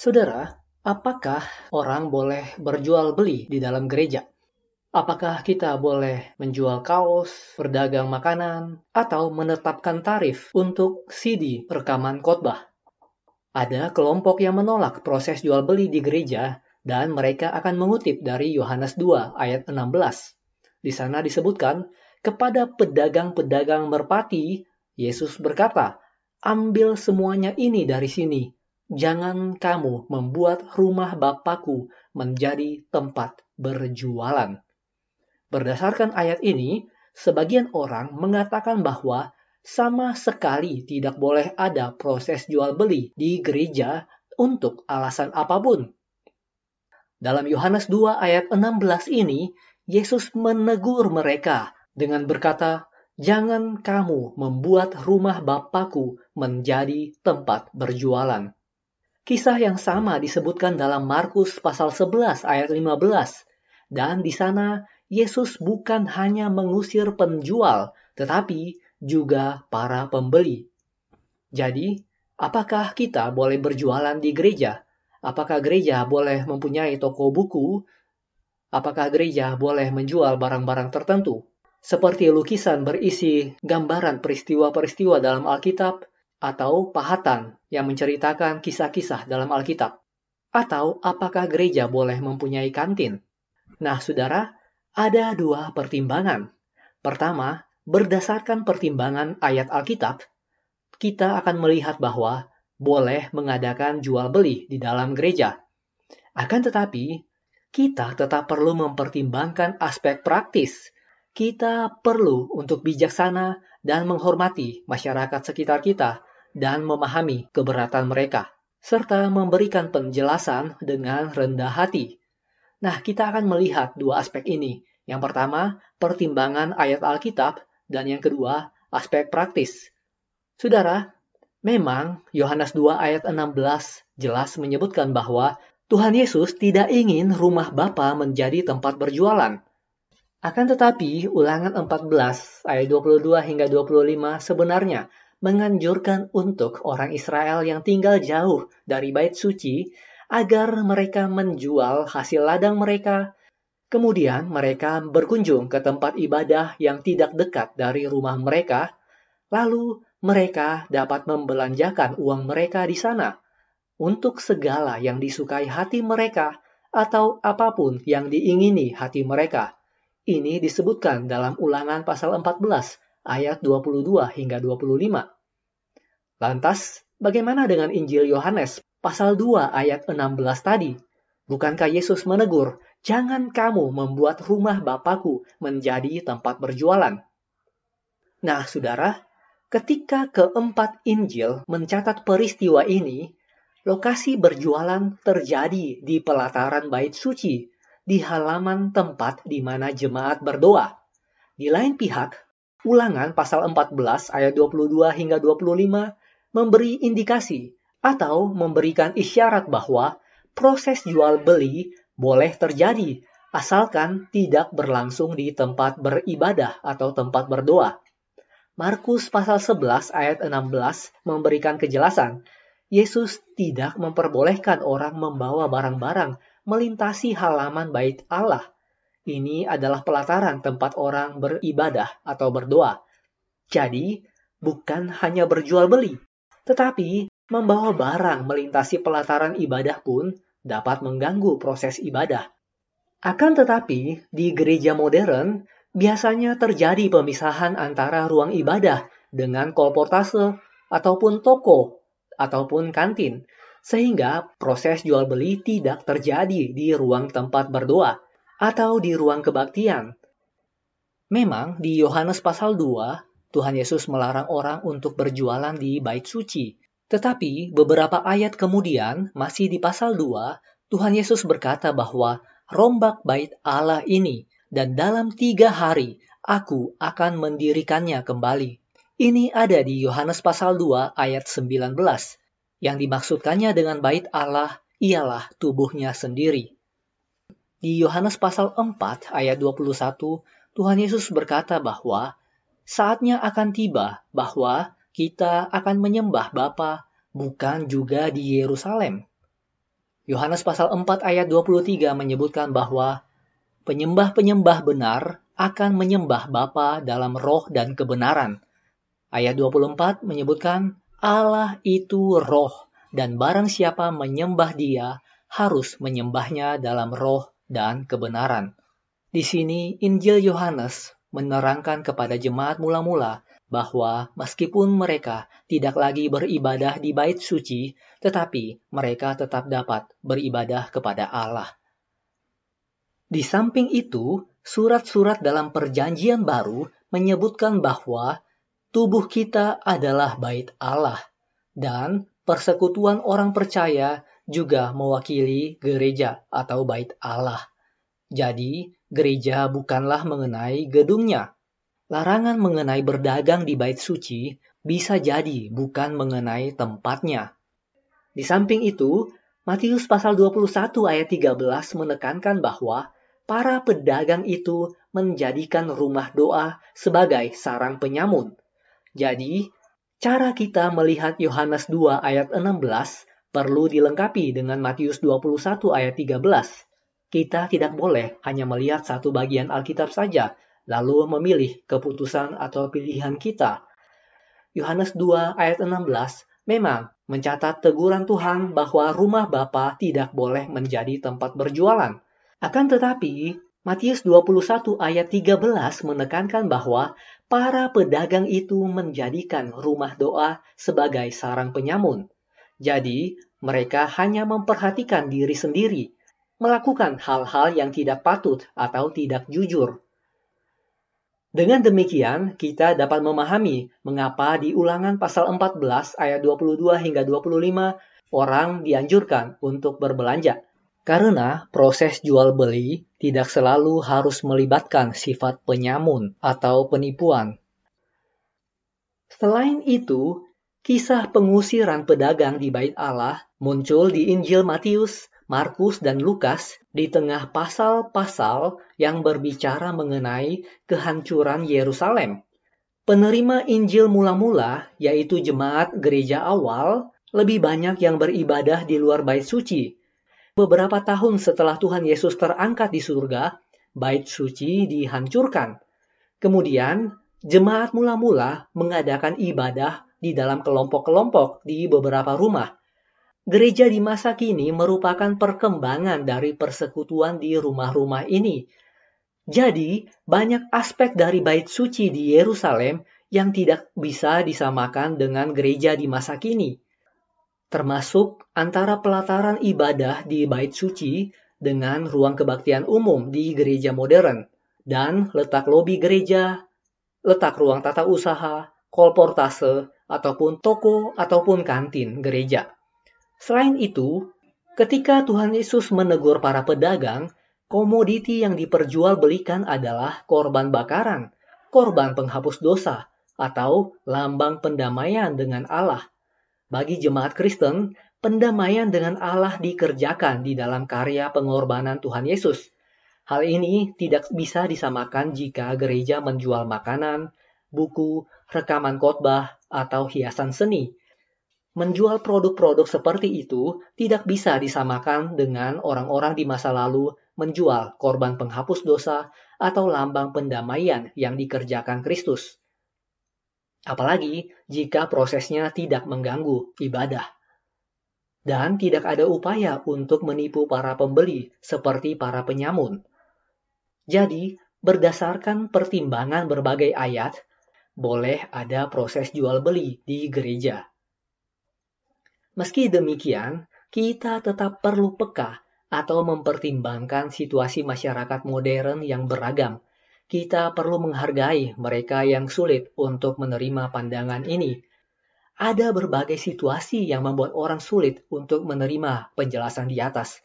Saudara, apakah orang boleh berjual beli di dalam gereja? Apakah kita boleh menjual kaos, berdagang makanan, atau menetapkan tarif untuk CD rekaman khotbah? Ada kelompok yang menolak proses jual beli di gereja dan mereka akan mengutip dari Yohanes 2 ayat 16. Di sana disebutkan, kepada pedagang-pedagang merpati, Yesus berkata, Ambil semuanya ini dari sini. Jangan kamu membuat rumah Bapakku menjadi tempat berjualan. Berdasarkan ayat ini, sebagian orang mengatakan bahwa sama sekali tidak boleh ada proses jual beli di gereja untuk alasan apa pun. Dalam Yohanes 2 ayat 16 ini, Yesus menegur mereka dengan berkata, Jangan kamu membuat rumah Bapakku menjadi tempat berjualan. Kisah yang sama disebutkan dalam Markus pasal 11 ayat 15. Dan di sana Yesus bukan hanya mengusir penjual, tetapi juga para pembeli. Jadi, apakah kita boleh berjualan di gereja? Apakah gereja boleh mempunyai toko buku? Apakah gereja boleh menjual barang-barang tertentu? Seperti lukisan berisi gambaran peristiwa-peristiwa dalam Alkitab, atau pahatan yang menceritakan kisah-kisah dalam Alkitab? Atau apakah gereja boleh mempunyai kantin? Nah, saudara, ada dua pertimbangan. Pertama, berdasarkan pertimbangan ayat Alkitab, kita akan melihat bahwa boleh mengadakan jual beli di dalam gereja. Akan tetapi, kita tetap perlu mempertimbangkan aspek praktis. Kita perlu untuk bijaksana dan menghormati masyarakat sekitar kita dan memahami keberatan mereka, serta memberikan penjelasan dengan rendah hati Nah, kita akan melihat dua aspek ini. Yang pertama, pertimbangan ayat Alkitab, dan yang kedua, aspek praktis. Saudara, memang Yohanes 2 ayat 16 jelas menyebutkan bahwa Tuhan Yesus tidak ingin rumah Bapa menjadi tempat berjualan. Akan tetapi, ulangan 14 ayat 22 hingga 25 sebenarnya menganjurkan untuk orang Israel yang tinggal jauh dari bait suci agar mereka menjual hasil ladang mereka. Kemudian mereka berkunjung ke tempat ibadah yang tidak dekat dari rumah mereka, lalu mereka dapat membelanjakan uang mereka di sana untuk segala yang disukai hati mereka atau apa pun yang diingini hati mereka. Ini disebutkan dalam ulangan pasal 14 ayat 22 hingga 25. Lantas, bagaimana dengan Injil Yohanes pasal 2 ayat 16 tadi. Bukankah Yesus menegur, jangan kamu membuat rumah Bapakku menjadi tempat berjualan. Nah, saudara, ketika keempat Injil mencatat peristiwa ini, lokasi berjualan terjadi di pelataran bait suci, di halaman tempat di mana jemaat berdoa. Di lain pihak, ulangan pasal 14 ayat 22 hingga 25 memberi indikasi atau memberikan isyarat bahwa proses jual beli boleh terjadi asalkan tidak berlangsung di tempat beribadah atau tempat berdoa. Markus pasal 11 ayat 16 memberikan kejelasan, Yesus tidak memperbolehkan orang membawa barang-barang melintasi halaman bait Allah. Ini adalah pelataran tempat orang beribadah atau berdoa. Jadi, bukan hanya berjual beli, tetapi Membawa barang melintasi pelataran ibadah pun dapat mengganggu proses ibadah. Akan tetapi, di gereja modern biasanya terjadi pemisahan antara ruang ibadah dengan kolportase ataupun toko ataupun kantin, sehingga proses jual beli tidak terjadi di ruang tempat berdoa atau di ruang kebaktian. Memang di Yohanes pasal 2, Tuhan Yesus melarang orang untuk berjualan di bait suci, tetapi beberapa ayat kemudian, masih di pasal 2, Tuhan Yesus berkata bahwa rombak bait Allah ini dan dalam tiga hari aku akan mendirikannya kembali. Ini ada di Yohanes pasal 2 ayat 19. Yang dimaksudkannya dengan bait Allah ialah tubuhnya sendiri. Di Yohanes pasal 4 ayat 21, Tuhan Yesus berkata bahwa saatnya akan tiba bahwa kita akan menyembah Bapa bukan juga di Yerusalem. Yohanes pasal 4 ayat 23 menyebutkan bahwa penyembah-penyembah benar akan menyembah Bapa dalam roh dan kebenaran. Ayat 24 menyebutkan Allah itu roh dan barang siapa menyembah dia harus menyembahnya dalam roh dan kebenaran. Di sini Injil Yohanes menerangkan kepada jemaat mula-mula bahwa meskipun mereka tidak lagi beribadah di bait suci, tetapi mereka tetap dapat beribadah kepada Allah. Di samping itu, surat-surat dalam Perjanjian Baru menyebutkan bahwa tubuh kita adalah bait Allah, dan persekutuan orang percaya juga mewakili gereja atau bait Allah. Jadi, gereja bukanlah mengenai gedungnya, Larangan mengenai berdagang di bait suci bisa jadi bukan mengenai tempatnya. Di samping itu, Matius pasal 21 ayat 13 menekankan bahwa para pedagang itu menjadikan rumah doa sebagai sarang penyamun. Jadi, cara kita melihat Yohanes 2 ayat 16 perlu dilengkapi dengan Matius 21 ayat 13. Kita tidak boleh hanya melihat satu bagian Alkitab saja, lalu memilih keputusan atau pilihan kita. Yohanes 2 ayat 16 memang mencatat teguran Tuhan bahwa rumah Bapa tidak boleh menjadi tempat berjualan. Akan tetapi, Matius 21 ayat 13 menekankan bahwa para pedagang itu menjadikan rumah doa sebagai sarang penyamun. Jadi, mereka hanya memperhatikan diri sendiri, melakukan hal-hal yang tidak patut atau tidak jujur. Dengan demikian, kita dapat memahami mengapa di ulangan pasal 14 ayat 22 hingga 25 orang dianjurkan untuk berbelanja. Karena proses jual beli tidak selalu harus melibatkan sifat penyamun atau penipuan. Selain itu, kisah pengusiran pedagang di bait Allah muncul di Injil Matius Markus dan Lukas di tengah pasal-pasal yang berbicara mengenai kehancuran Yerusalem. Penerima Injil mula-mula, yaitu jemaat gereja awal, lebih banyak yang beribadah di luar bait suci. Beberapa tahun setelah Tuhan Yesus terangkat di surga, bait suci dihancurkan. Kemudian, jemaat mula-mula mengadakan ibadah di dalam kelompok-kelompok di beberapa rumah. Gereja di masa kini merupakan perkembangan dari persekutuan di rumah-rumah ini. Jadi, banyak aspek dari bait suci di Yerusalem yang tidak bisa disamakan dengan gereja di masa kini. Termasuk antara pelataran ibadah di bait suci dengan ruang kebaktian umum di gereja modern dan letak lobi gereja, letak ruang tata usaha, kolportase, ataupun toko ataupun kantin gereja. Selain itu, ketika Tuhan Yesus menegur para pedagang, komoditi yang diperjualbelikan adalah korban bakaran, korban penghapus dosa, atau lambang pendamaian dengan Allah. Bagi jemaat Kristen, pendamaian dengan Allah dikerjakan di dalam karya pengorbanan Tuhan Yesus. Hal ini tidak bisa disamakan jika gereja menjual makanan, buku, rekaman khotbah, atau hiasan seni menjual produk-produk seperti itu tidak bisa disamakan dengan orang-orang di masa lalu menjual korban penghapus dosa atau lambang pendamaian yang dikerjakan Kristus. Apalagi jika prosesnya tidak mengganggu ibadah. Dan tidak ada upaya untuk menipu para pembeli seperti para penyamun. Jadi, berdasarkan pertimbangan berbagai ayat, boleh ada proses jual beli di gereja. Meski demikian, kita tetap perlu peka atau mempertimbangkan situasi masyarakat modern yang beragam. Kita perlu menghargai mereka yang sulit untuk menerima pandangan ini. Ada berbagai situasi yang membuat orang sulit untuk menerima penjelasan di atas.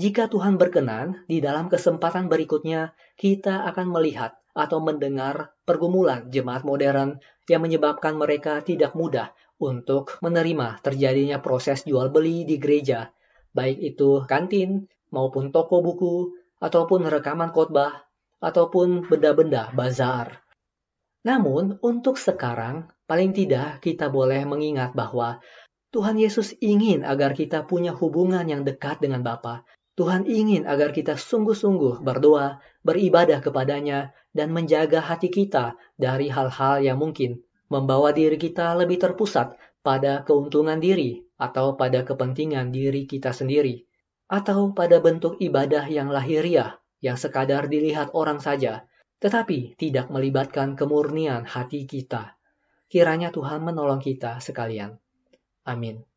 Jika Tuhan berkenan, di dalam kesempatan berikutnya kita akan melihat atau mendengar pergumulan jemaat modern yang menyebabkan mereka tidak mudah untuk menerima terjadinya proses jual beli di gereja, baik itu kantin maupun toko buku, ataupun rekaman khotbah, ataupun benda-benda bazar. Namun, untuk sekarang, paling tidak kita boleh mengingat bahwa Tuhan Yesus ingin agar kita punya hubungan yang dekat dengan Bapa. Tuhan ingin agar kita sungguh-sungguh berdoa, beribadah kepadanya, dan menjaga hati kita dari hal-hal yang mungkin membawa diri kita lebih terpusat pada keuntungan diri atau pada kepentingan diri kita sendiri, atau pada bentuk ibadah yang lahiriah yang sekadar dilihat orang saja, tetapi tidak melibatkan kemurnian hati kita. Kiranya Tuhan menolong kita sekalian. Amin.